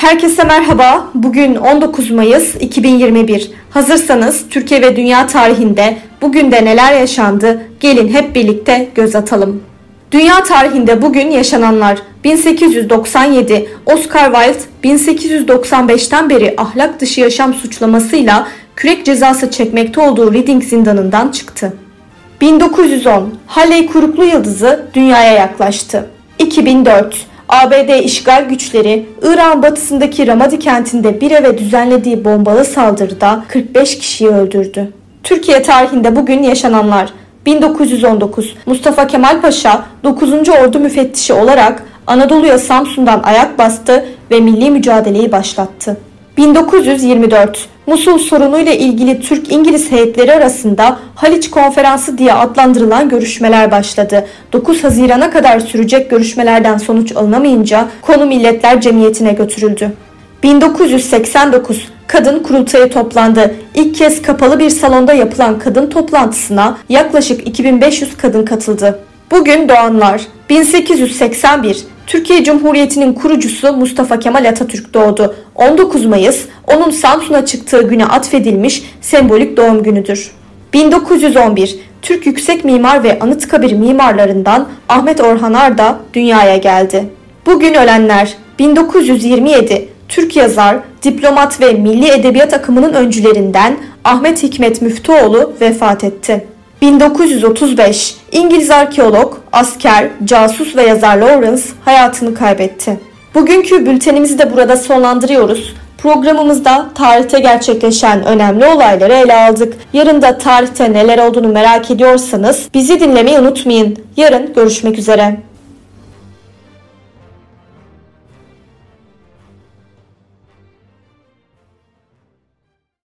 Herkese merhaba. Bugün 19 Mayıs 2021. Hazırsanız Türkiye ve dünya tarihinde bugün de neler yaşandı? Gelin hep birlikte göz atalım. Dünya tarihinde bugün yaşananlar 1897 Oscar Wilde 1895'ten beri ahlak dışı yaşam suçlamasıyla kürek cezası çekmekte olduğu Reading zindanından çıktı. 1910 Halley Kuruklu Yıldızı dünyaya yaklaştı. 2004 ABD işgal güçleri İran batısındaki Ramadi kentinde bir eve düzenlediği bombalı saldırıda 45 kişiyi öldürdü. Türkiye tarihinde bugün yaşananlar 1919 Mustafa Kemal Paşa 9. Ordu müfettişi olarak Anadolu'ya Samsun'dan ayak bastı ve milli mücadeleyi başlattı. 1924 Musul sorunuyla ilgili Türk-İngiliz heyetleri arasında Haliç Konferansı diye adlandırılan görüşmeler başladı. 9 Haziran'a kadar sürecek görüşmelerden sonuç alınamayınca konu Milletler Cemiyeti'ne götürüldü. 1989 kadın kurultayı toplandı. İlk kez kapalı bir salonda yapılan kadın toplantısına yaklaşık 2500 kadın katıldı. Bugün doğanlar 1881 Türkiye Cumhuriyeti'nin kurucusu Mustafa Kemal Atatürk doğdu. 19 Mayıs onun Samsun'a çıktığı güne atfedilmiş sembolik doğum günüdür. 1911 Türk yüksek mimar ve Anıtkabir mimarlarından Ahmet Orhan Arda dünyaya geldi. Bugün ölenler 1927 Türk yazar, diplomat ve milli edebiyat akımının öncülerinden Ahmet Hikmet Müftüoğlu vefat etti. 1935 İngiliz arkeolog, asker, casus ve yazar Lawrence hayatını kaybetti. Bugünkü bültenimizi de burada sonlandırıyoruz. Programımızda tarihte gerçekleşen önemli olayları ele aldık. Yarın da tarihte neler olduğunu merak ediyorsanız bizi dinlemeyi unutmayın. Yarın görüşmek üzere.